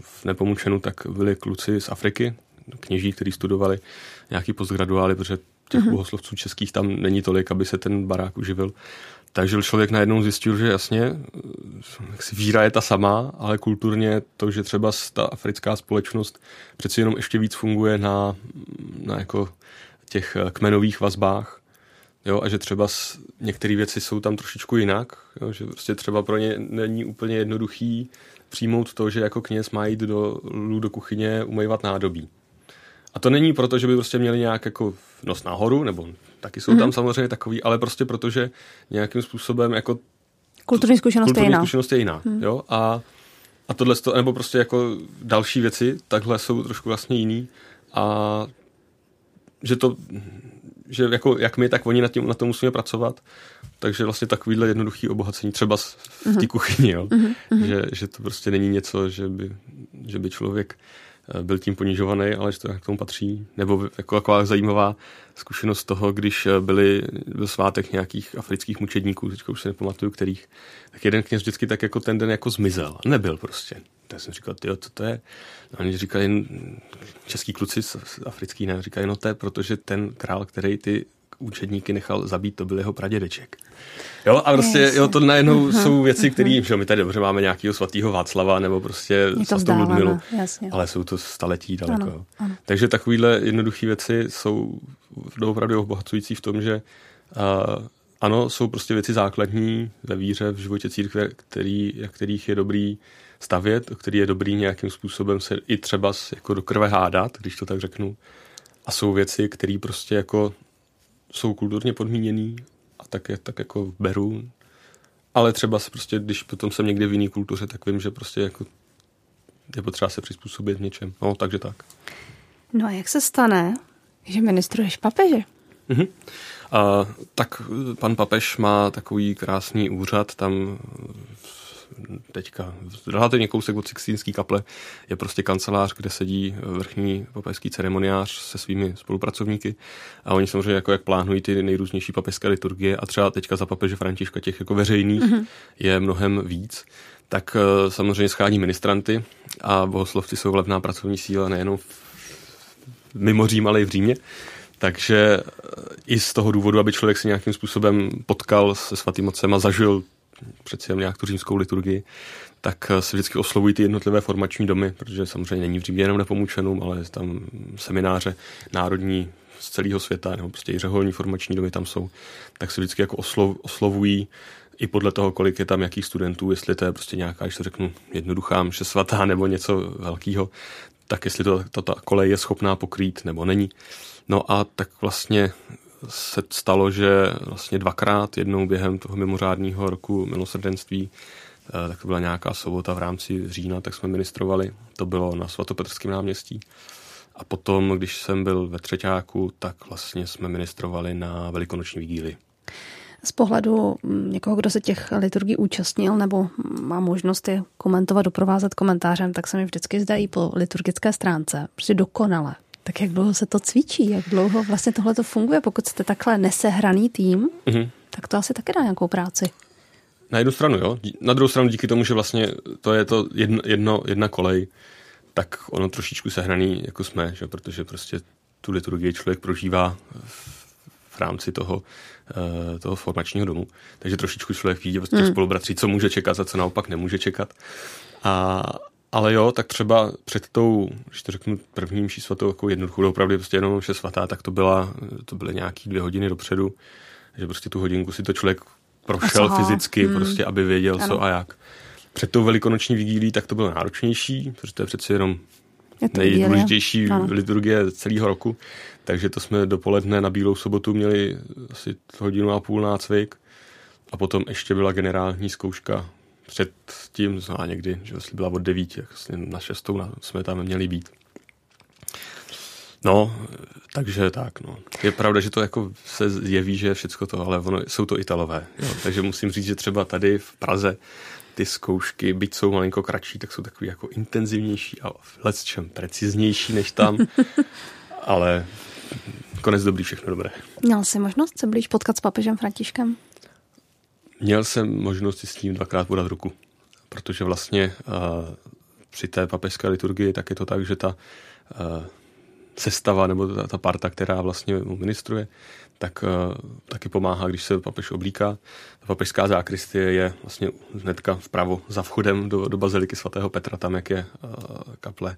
v Nepomučenu tak byli kluci z Afriky, kněží, kteří studovali nějaký postgraduály, protože těch uh-huh. bohoslovců českých tam není tolik, aby se ten barák uživil. Takže člověk najednou zjistil, že jasně, si víra je ta sama, ale kulturně to, že třeba ta africká společnost přeci jenom ještě víc funguje na, na jako těch kmenových vazbách, jo, a že třeba některé věci jsou tam trošičku jinak, jo, že prostě třeba pro ně není úplně jednoduchý přijmout to, že jako kněz má jít do, do kuchyně umývat nádobí. A to není proto, že by prostě měli nějak jako nos nahoru, nebo taky jsou mm-hmm. tam samozřejmě takový, ale prostě protože nějakým způsobem jako kulturní zkušenost kulturní je jiná. zkušenost je jiná, mm. jo, a, a tohle, nebo prostě jako další věci, takhle jsou trošku vlastně jiný a že to, že jako jak my, tak oni na, tím, na to musíme pracovat, takže vlastně takovýhle jednoduchý obohacení třeba v té mm-hmm. kuchyni, jo, mm-hmm. že, že to prostě není něco, že by, že by člověk byl tím ponižovaný, ale že to k tomu patří. Nebo jako taková zajímavá zkušenost toho, když eh, byli, byl svátek nějakých afrických mučedníků, teďka už se nepamatuju kterých, tak jeden kněz vždycky tak jako ten den jako zmizel. Nebyl prostě. Tak jsem říkal, ty co to je? No, oni říkali, český kluci africký ne, říkají, no to je, protože ten král, který ty učedníky nechal zabít, to byl jeho pradědeček. Jo, a prostě jo, to najednou uh-huh, jsou věci, které, uh-huh. že my tady dobře máme nějakého svatého Václava nebo prostě svatou Ludmilu, jasně. ale jsou to staletí daleko. Ano, ano. Takže takovéhle jednoduché věci jsou opravdu obohacující v tom, že uh, ano, jsou prostě věci základní ve víře, v životě církve, který, kterých je dobrý stavět, který je dobrý nějakým způsobem se i třeba jako do krve hádat, když to tak řeknu. A jsou věci, které prostě jako jsou kulturně podmíněný a tak, je, tak jako beru. Ale třeba se prostě, když potom jsem někde v jiné kultuře, tak vím, že prostě jako je potřeba se přizpůsobit v něčem. No, takže tak. No a jak se stane, že ministruješ papeže? Mm-hmm. A, tak pan papež má takový krásný úřad tam teďka relativně kousek od Sixtínský kaple je prostě kancelář, kde sedí vrchní papežský ceremoniář se svými spolupracovníky a oni samozřejmě jako jak plánují ty nejrůznější papežské liturgie a třeba teďka za papeže Františka těch jako veřejných mm-hmm. je mnohem víc tak eh, samozřejmě schání ministranty a bohoslovci jsou levná pracovní síla nejenom v, mimo Řím, ale i v Římě. Takže eh, i z toho důvodu, aby člověk se nějakým způsobem potkal se svatým otcem a zažil přeci jen nějak tu římskou liturgii, tak se vždycky oslovují ty jednotlivé formační domy, protože samozřejmě není v Římě jenom nepomučenům, ale tam semináře národní z celého světa, nebo prostě i řeholní formační domy tam jsou, tak se vždycky jako oslov, oslovují i podle toho, kolik je tam jakých studentů, jestli to je prostě nějaká, když to řeknu, jednoduchá mše svatá nebo něco velkého, tak jestli to, to ta kolej je schopná pokrýt nebo není. No a tak vlastně se stalo, že vlastně dvakrát, jednou během toho mimořádného roku milosrdenství, eh, tak to byla nějaká sobota v rámci října, tak jsme ministrovali. To bylo na svatopetrském náměstí. A potom, když jsem byl ve Třeťáku, tak vlastně jsme ministrovali na velikonoční vigíli. Z pohledu mm, někoho, kdo se těch liturgií účastnil nebo má možnost je komentovat, doprovázet komentářem, tak se mi vždycky zdají po liturgické stránce prostě dokonale. Tak jak dlouho se to cvičí? Jak dlouho vlastně tohle to funguje? Pokud jste takhle nesehraný tým, mm-hmm. tak to asi taky dá nějakou práci. Na jednu stranu, jo. Na druhou stranu díky tomu, že vlastně to je to jedno, jedno, jedna kolej, tak ono trošičku sehraný, jako jsme, že? protože prostě tu liturgii člověk prožívá v rámci toho, uh, toho formačního domu. Takže trošičku člověk vidí od těch mm. spolubratří, co může čekat a co naopak nemůže čekat. A ale jo, tak třeba před tou, když to řeknu prvním mší svatou, jako jednoduchou, opravdu prostě jenom vše svatá, tak to, byla, to byly nějaký dvě hodiny dopředu, že prostě tu hodinku si to člověk prošel Aha. fyzicky, hmm. prostě, aby věděl, ano. co a jak. Před tou velikonoční vigílí tak to bylo náročnější, protože to je přeci jenom je nejdůležitější ano. liturgie celého roku. Takže to jsme dopoledne na Bílou sobotu měli asi hodinu a půl nácvik a potom ještě byla generální zkouška před tím, a někdy, že vlastně byla od devíti, jak vlastně na šestou jsme tam měli být. No, takže tak, no. Je pravda, že to jako se jeví, že je všecko to, ale ono, jsou to Italové. Jo. Takže musím říct, že třeba tady v Praze ty zkoušky, byť jsou malinko kratší, tak jsou takový jako intenzivnější a v čem preciznější než tam. [laughs] ale konec dobrý, všechno dobré. Měl jsi možnost se blíž potkat s papežem Františkem? Měl jsem možnost si s ním dvakrát podat ruku, protože vlastně uh, při té papežské liturgii tak je to tak, že ta uh, sestava nebo ta, ta parta, která vlastně mu ministruje, tak uh, taky pomáhá, když se papež oblíká. Ta papežská zákristie je vlastně hnedka vpravo za vchodem do, do baziliky svatého Petra, tam jak je uh, kaple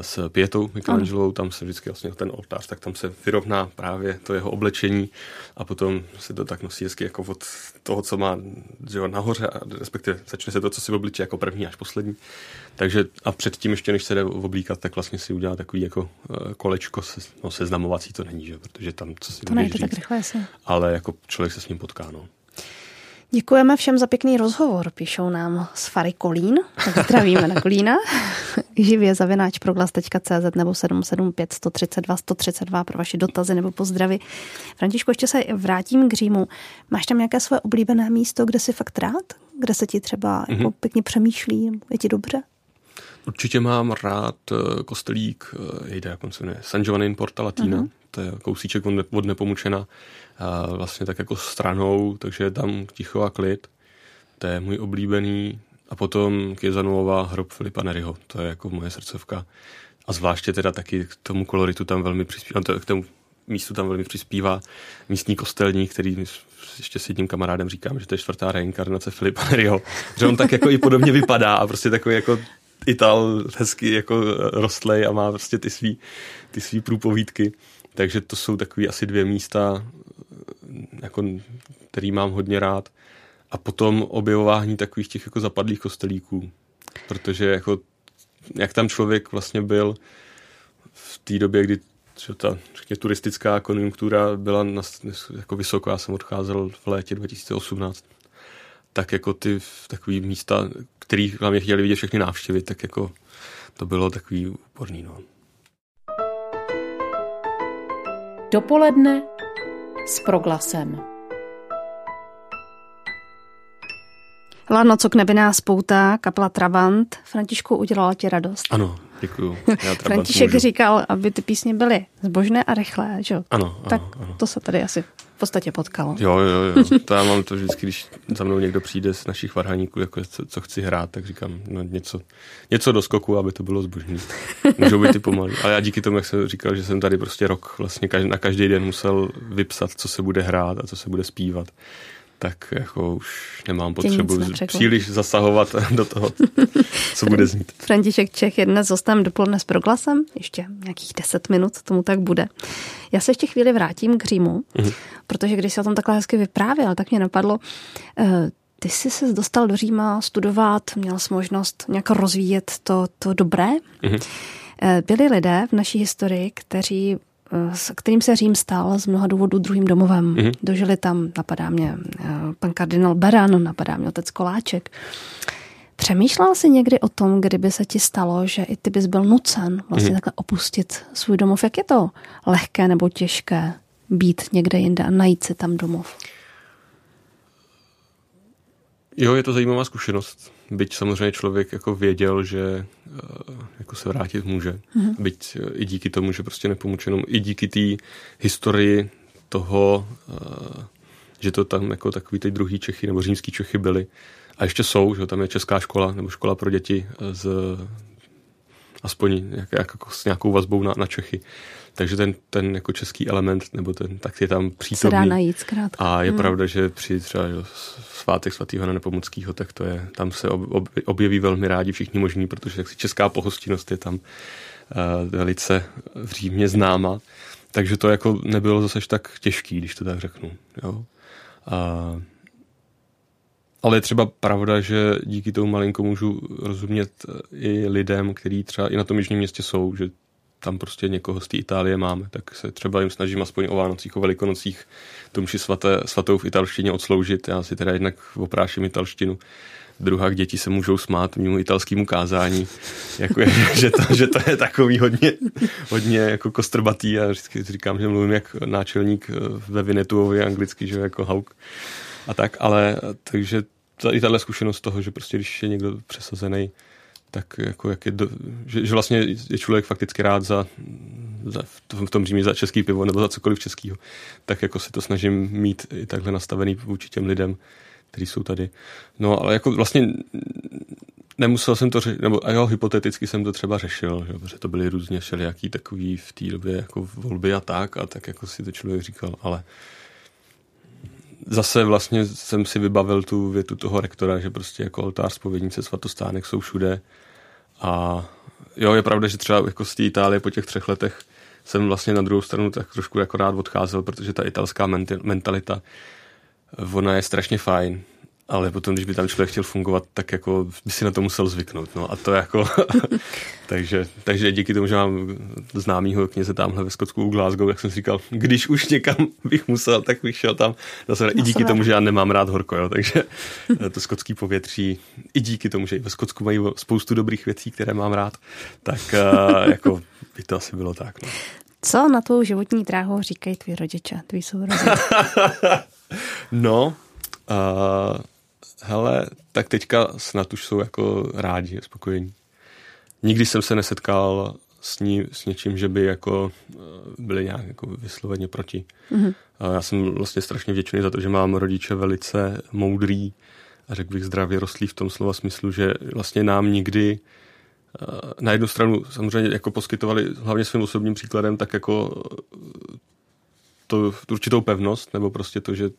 s Pětou Michelangelovou, tam se vždycky vlastně ten oltář, tak tam se vyrovná právě to jeho oblečení a potom se to tak nosí hezky jako od toho, co má že jo, nahoře, a respektive začne se to, co si obličí jako první až poslední. Takže a předtím ještě, než se jde oblíkat, tak vlastně si udělá takový jako eh, kolečko, se, no seznamovací to není, že? protože tam co si To nejde tak rychle asi. Ale jako člověk se s ním potká, no. Děkujeme všem za pěkný rozhovor, píšou nám z Fary Kolín, tak zdravíme na Kolína. [laughs] Živě zavináč proglas.cz nebo 775 132 132 pro vaše dotazy nebo pozdravy. Františku, ještě se vrátím k Římu. Máš tam nějaké své oblíbené místo, kde jsi fakt rád? Kde se ti třeba mm-hmm. jako pěkně přemýšlí? Je ti dobře? Určitě mám rád eh, kostelík, eh, jde, jak on se jmenuje, San Giovanni in Porta Latina, uh-huh. To je kousíček od, ne, od Nepomučena, vlastně tak jako stranou, takže je tam ticho a klid. To je můj oblíbený. A potom Kiezanuova hrob Filipa Neriho, to je jako moje srdcovka. A zvláště teda taky k tomu koloritu tam velmi přispívá, k tomu místu tam velmi přispívá místní kostelník, který ještě s jedním kamarádem říkám, že to je čtvrtá reinkarnace Filipa Neriho. Že on tak jako i podobně vypadá a prostě takový jako Ital hezky jako rostlej a má prostě ty svý, ty svý průpovídky. Takže to jsou takové asi dvě místa, jako, který mám hodně rád. A potom objevování takových těch jako zapadlých kostelíků. Protože jako, jak tam člověk vlastně byl v té době, kdy že ta řekně, turistická konjunktura byla na, jako vysoko, já jsem odcházel v létě 2018, tak jako ty takové místa, který hlavně chtěli vidět všechny návštěvy, tak jako to bylo takový úporný. No. Dopoledne s proglasem. Lano, co k nebi nás poutá, kapela Trabant. Františku, udělala ti radost? Ano, děkuju. [laughs] František můžu. říkal, aby ty písně byly zbožné a rychlé, že? Ano, ano Tak ano. to se tady asi v podstatě potkalo. Jo, jo, jo. To já mám to vždycky, když za mnou někdo přijde z našich varhaníků, jako co, co chci hrát, tak říkám no, něco, něco do skoku, aby to bylo zbožný. [laughs] Můžou být i pomalý. Ale já díky tomu, jak jsem říkal, že jsem tady prostě rok vlastně na každý den musel vypsat, co se bude hrát a co se bude zpívat tak jako už nemám potřebu příliš zasahovat do toho, co bude znít. František Čech je dnes hostem dopoledne s proglasem, ještě nějakých 10 minut tomu tak bude. Já se ještě chvíli vrátím k Římu, mm-hmm. protože když se o tom takhle hezky vyprávěl, tak mě napadlo, eh, ty jsi se dostal do Říma studovat, měl jsi možnost nějak rozvíjet to, to dobré. Mm-hmm. Byli lidé v naší historii, kteří s kterým se Řím stal z mnoha důvodů druhým domovem. Mm-hmm. Dožili tam, napadá mě eh, pan kardinál Beran, napadá mě otec Koláček. Přemýšlel jsi někdy o tom, kdyby se ti stalo, že i ty bys byl nucen vlastně mm-hmm. takhle opustit svůj domov? Jak je to lehké nebo těžké být někde jinde a najít si tam domov? Jo, je to zajímavá zkušenost. Byť samozřejmě člověk jako věděl, že eh, jako se vrátit může. Mm-hmm. Byť eh, i díky tomu, že prostě nepomučenom, i díky té historii toho, eh, že to tam jako takový ty druhý Čechy nebo římský Čechy byly. A ještě jsou, že tam je česká škola nebo škola pro děti z aspoň jak, jako s nějakou vazbou na, na Čechy. Takže ten, ten jako český element, nebo ten, tak je tam přítomný. Se dá najít zkrátka. A je hmm. pravda, že při třeba jo, svátek svatého na Nepomuckého, tak to je, tam se ob, ob, objeví velmi rádi všichni možní, protože jak si česká pohostinnost je tam uh, velice v Římě známa. Takže to jako nebylo zase tak těžký, když to tak řeknu. Jo. A, ale je třeba pravda, že díky tomu malinko můžu rozumět i lidem, kteří třeba i na tom jižním městě jsou, že tam prostě někoho z té Itálie máme, tak se třeba jim snažím aspoň o Vánocích, o Velikonocích tu mši svaté, svatou v italštině odsloužit. Já si teda jednak opráším italštinu, druhá děti se můžou smát mimo italskému kázání, jako je, [laughs] že, to, že to je takový hodně, hodně jako kostrbatý a vždycky říkám, že mluvím jak náčelník eh, ve Vinetuovi anglicky, že jako hauk a tak, ale takže ta, i tahle zkušenost toho, že prostě když je někdo přesazený, tak jako jak je do, že, že, vlastně je člověk fakticky rád za, za v tom Římě za český pivo nebo za cokoliv českýho, tak jako se to snažím mít i takhle nastavený vůči těm lidem, kteří jsou tady. No ale jako vlastně nemusel jsem to řešit, nebo a jo, hypoteticky jsem to třeba řešil, že, protože to byly různě všelijaký takový v té době jako volby a tak a tak jako si to člověk říkal, ale zase vlastně jsem si vybavil tu větu toho rektora, že prostě jako oltář, spovědnice, svatostánek jsou všude a jo, je pravda, že třeba jako z té Itálie po těch třech letech jsem vlastně na druhou stranu tak trošku jako rád odcházel, protože ta italská mentalita, ona je strašně fajn ale potom, když by tam člověk chtěl fungovat, tak jako by si na to musel zvyknout. No a to jako, [laughs] takže, takže díky tomu, že mám známýho kněze tamhle ve Skotsku u Glasgow, jak jsem si říkal, když už někam bych musel, tak bych šel tam zase i díky tomu, že já nemám rád horko, jo, takže to skotský povětří, i díky tomu, že i ve Skotsku mají spoustu dobrých věcí, které mám rád, tak eh, jako by to asi bylo tak. No. Co na tvou životní dráhu říkají tví rodiče, tví sourozenci? [laughs] no, uh, hele, tak teďka snad už jsou jako rádi, spokojení. Nikdy jsem se nesetkal s, ní, s něčím, že by jako eh, byli nějak jako vysloveně proti. Mm-hmm. Já jsem vlastně strašně vděčný za to, že mám rodiče velice moudrý a řekl bych zdravě rostlý v tom slova smyslu, že vlastně nám nikdy eh, na jednu stranu samozřejmě jako poskytovali hlavně svým osobním příkladem tak jako eh, to, určitou pevnost, nebo prostě to, že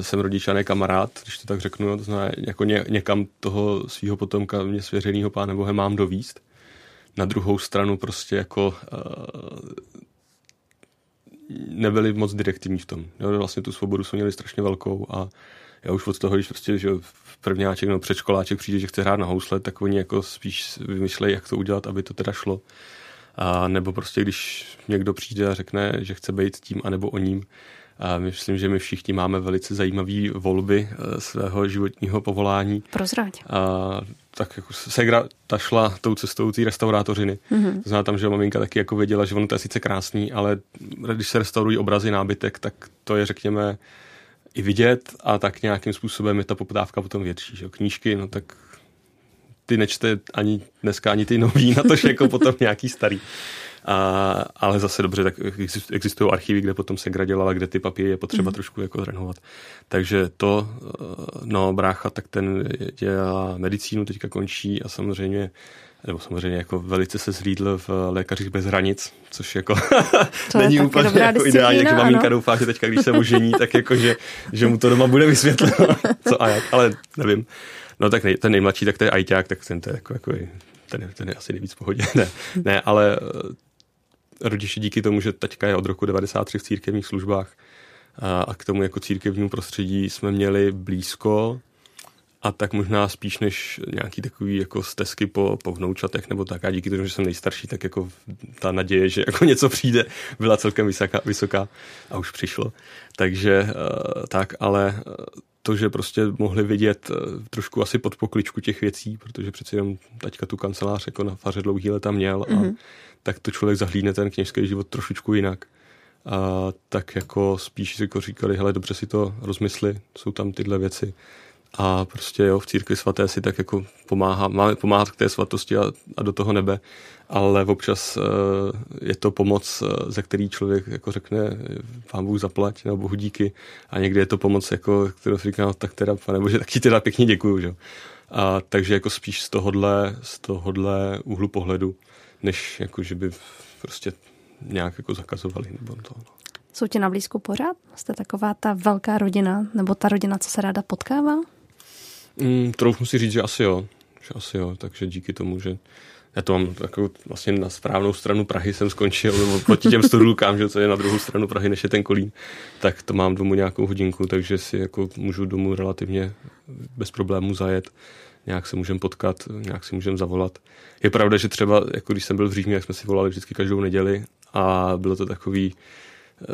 jsem rodič a ne kamarád, když to tak řeknu, to znamená jako ně, někam toho svého potomka mě svěřenýho pána Bohem mám dovíst. Na druhou stranu prostě jako uh, nebyli moc direktivní v tom. Jo, vlastně tu svobodu jsme měli strašně velkou a já už od toho, když prostě že prvňáček nebo předškoláček přijde, že chce hrát na housle, tak oni jako spíš vymýšlejí, jak to udělat, aby to teda šlo. A nebo prostě, když někdo přijde a řekne, že chce být tím anebo o ním, a myslím, že my všichni máme velice zajímavé volby eh, svého životního povolání. Prozrať. A tak jako Segra ta šla tou cestou té restaurátořiny. Mm-hmm. To znamená tam, že maminka taky jako věděla, že ono to je sice krásný, ale když se restaurují obrazy, nábytek, tak to je, řekněme, i vidět a tak nějakým způsobem je ta poptávka potom větší. Že? Knížky, no tak ty nečte ani dneska, ani ty nový, na to, že jako potom nějaký starý. A, ale zase dobře, tak existují archivy, kde potom se dělala, kde ty papíry je potřeba mm. trošku jako zrenovat. Takže to, eh, no brácha, tak ten dělá medicínu, teďka končí a samozřejmě nebo samozřejmě jako velice se zhlídl v lékařích bez hranic, což jako to [laughs] není úplně jako ideální, takže maminka doufá, že teďka, když se ožení, tak jako, že, že mu to doma bude vysvětleno, [laughs] co a jak, ale nevím. No tak nej, ten nejmladší, tak to je ajťák, tak ten to je jako, jako ten, ten je asi nejvíc v pohodě. [laughs] Ne, ne ale rodiče díky tomu, že teďka je od roku 93 v církevních službách a k tomu jako církevnímu prostředí jsme měli blízko a tak možná spíš než nějaký takový jako stezky po, po vnoučatech nebo tak a díky tomu, že jsem nejstarší, tak jako ta naděje, že jako něco přijde, byla celkem vysoká, vysoká a už přišlo. Takže uh, tak, ale to, že prostě mohli vidět uh, trošku asi pod pokličku těch věcí, protože přeci jenom taťka tu kancelář jako na faře dlouhý leta měl a mm-hmm tak to člověk zahlídne ten kněžský život trošičku jinak. A tak jako spíš jako říkali, hele, dobře si to rozmysli, jsou tam tyhle věci. A prostě jo, v církvi svaté si tak jako pomáhá, máme pomáhat k té svatosti a, a do toho nebe, ale občas uh, je to pomoc, uh, ze který člověk jako řekne pán Bůh zaplať nebo Bohu díky a někdy je to pomoc, jako, kterou si říká, no, tak teda, pane Bože, tak ti teda pěkně děkuju, že? A, takže jako spíš z tohohle, z tohohle úhlu pohledu, než jako, že by prostě nějak jako zakazovali nebo to. No. Jsou ti na blízku pořád? Jste taková ta velká rodina, nebo ta rodina, co se ráda potkává? Mm, troufnu si říct, že asi jo. Že asi jo, takže díky tomu, že já to mám jako vlastně na správnou stranu Prahy jsem skončil, nebo proti těm studulkám, že co je na druhou stranu Prahy, než je ten Kolín, tak to mám domů nějakou hodinku, takže si jako můžu domů relativně bez problémů zajet, nějak se můžeme potkat, nějak si můžeme zavolat. Je pravda, že třeba, jako když jsem byl v Římě, jak jsme si volali vždycky každou neděli a bylo to takový,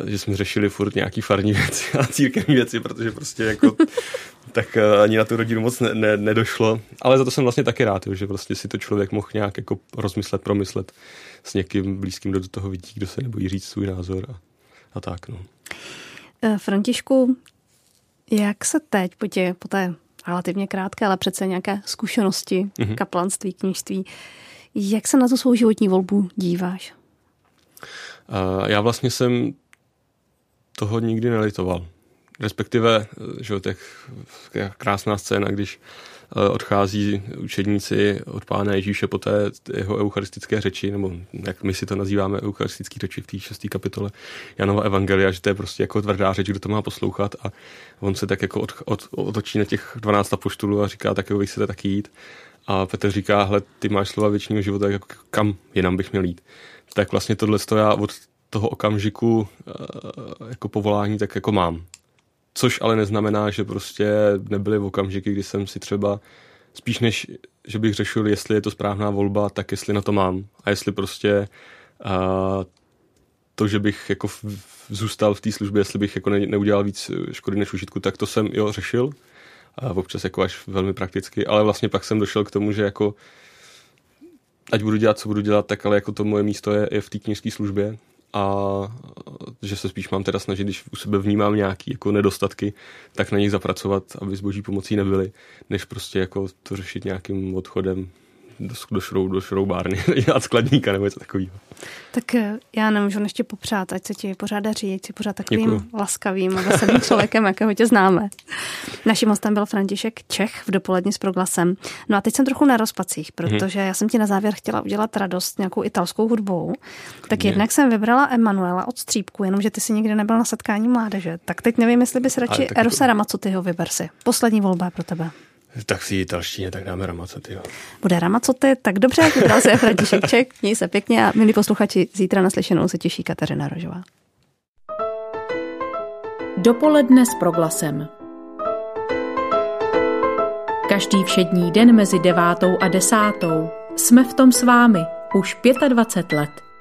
že jsme řešili furt nějaký farní [laughs] věci a církevní věci, protože prostě jako [laughs] tak eh, ani na tu rodinu moc ne, ne, nedošlo. Ale za to jsem vlastně taky rád, že prostě si to člověk mohl nějak jako rozmyslet, promyslet s někým blízkým, kdo do toho vidí, kdo se nebojí říct svůj názor a, a tak. No. Eh, Františku, jak se teď po, tě, po té relativně krátké, ale přece nějaké zkušenosti, mm-hmm. kaplanství, knižství, jak se na tu svou životní volbu díváš? Já vlastně jsem toho nikdy nelitoval. Respektive, že těch krásná scéna, když eh, odchází učedníci od pána Ježíše po té jeho eucharistické řeči, nebo jak my si to nazýváme, eucharistické řeči v té šesté kapitole Janova Evangelia, že to je prostě jako tvrdá řeč, kdo to má poslouchat a on se tak jako od, od, otočí na těch 12 apoštolů a říká, tak jo, vy chcete taky jít. A Petr říká, hle, ty máš slova věčního života, jako kam jinam bych měl jít. Tak vlastně tohle já od toho okamžiku eh, jako povolání tak jako mám. Což ale neznamená, že prostě nebyly v okamžiky, kdy jsem si třeba spíš než, že bych řešil, jestli je to správná volba, tak jestli na to mám. A jestli prostě a, eh, to, že bych jako zůstal v té službě, jestli bych jako ne, neudělal víc škody než užitku, tak to jsem jo řešil. A občas jako až velmi prakticky, ale vlastně pak jsem došel k tomu, že jako ať budu dělat, co budu dělat, tak ale jako to moje místo je, je v té knižské službě a že se spíš mám teda snažit, když u sebe vnímám nějaký jako nedostatky, tak na nich zapracovat, aby s boží pomocí nebyly, než prostě jako to řešit nějakým odchodem do, do, šrou, do šroubárny, [laughs] dělat skladníka nebo něco takového. Tak eh, já nemůžu ještě popřát, ať se ti pořád daří, ať si pořád takovým Děkuju. laskavým a veselým [laughs] člověkem, jakého tě známe. Naším hostem byl František Čech v dopolední s proglasem. No a teď jsem trochu na rozpacích, mhm. protože hmm. já jsem ti na závěr chtěla udělat radost nějakou italskou hudbou. Tak jednak jsem vybrala Emanuela od Střípku, jenomže ty si nikdy nebyl na setkání mládeže. Tak teď nevím, jestli bys radši Erosa Ramacotyho vyber si. Poslední volba pro tebe. Tak si italštině, tak dáme Ramacoty. Jo. Bude Ramacoty, tak dobře, vybral se František [laughs] Ček, měj se pěkně a milí posluchači, zítra naslyšenou se těší Kateřina Rožová. Dopoledne s proglasem. Každý všední den mezi devátou a desátou jsme v tom s vámi už 25 let.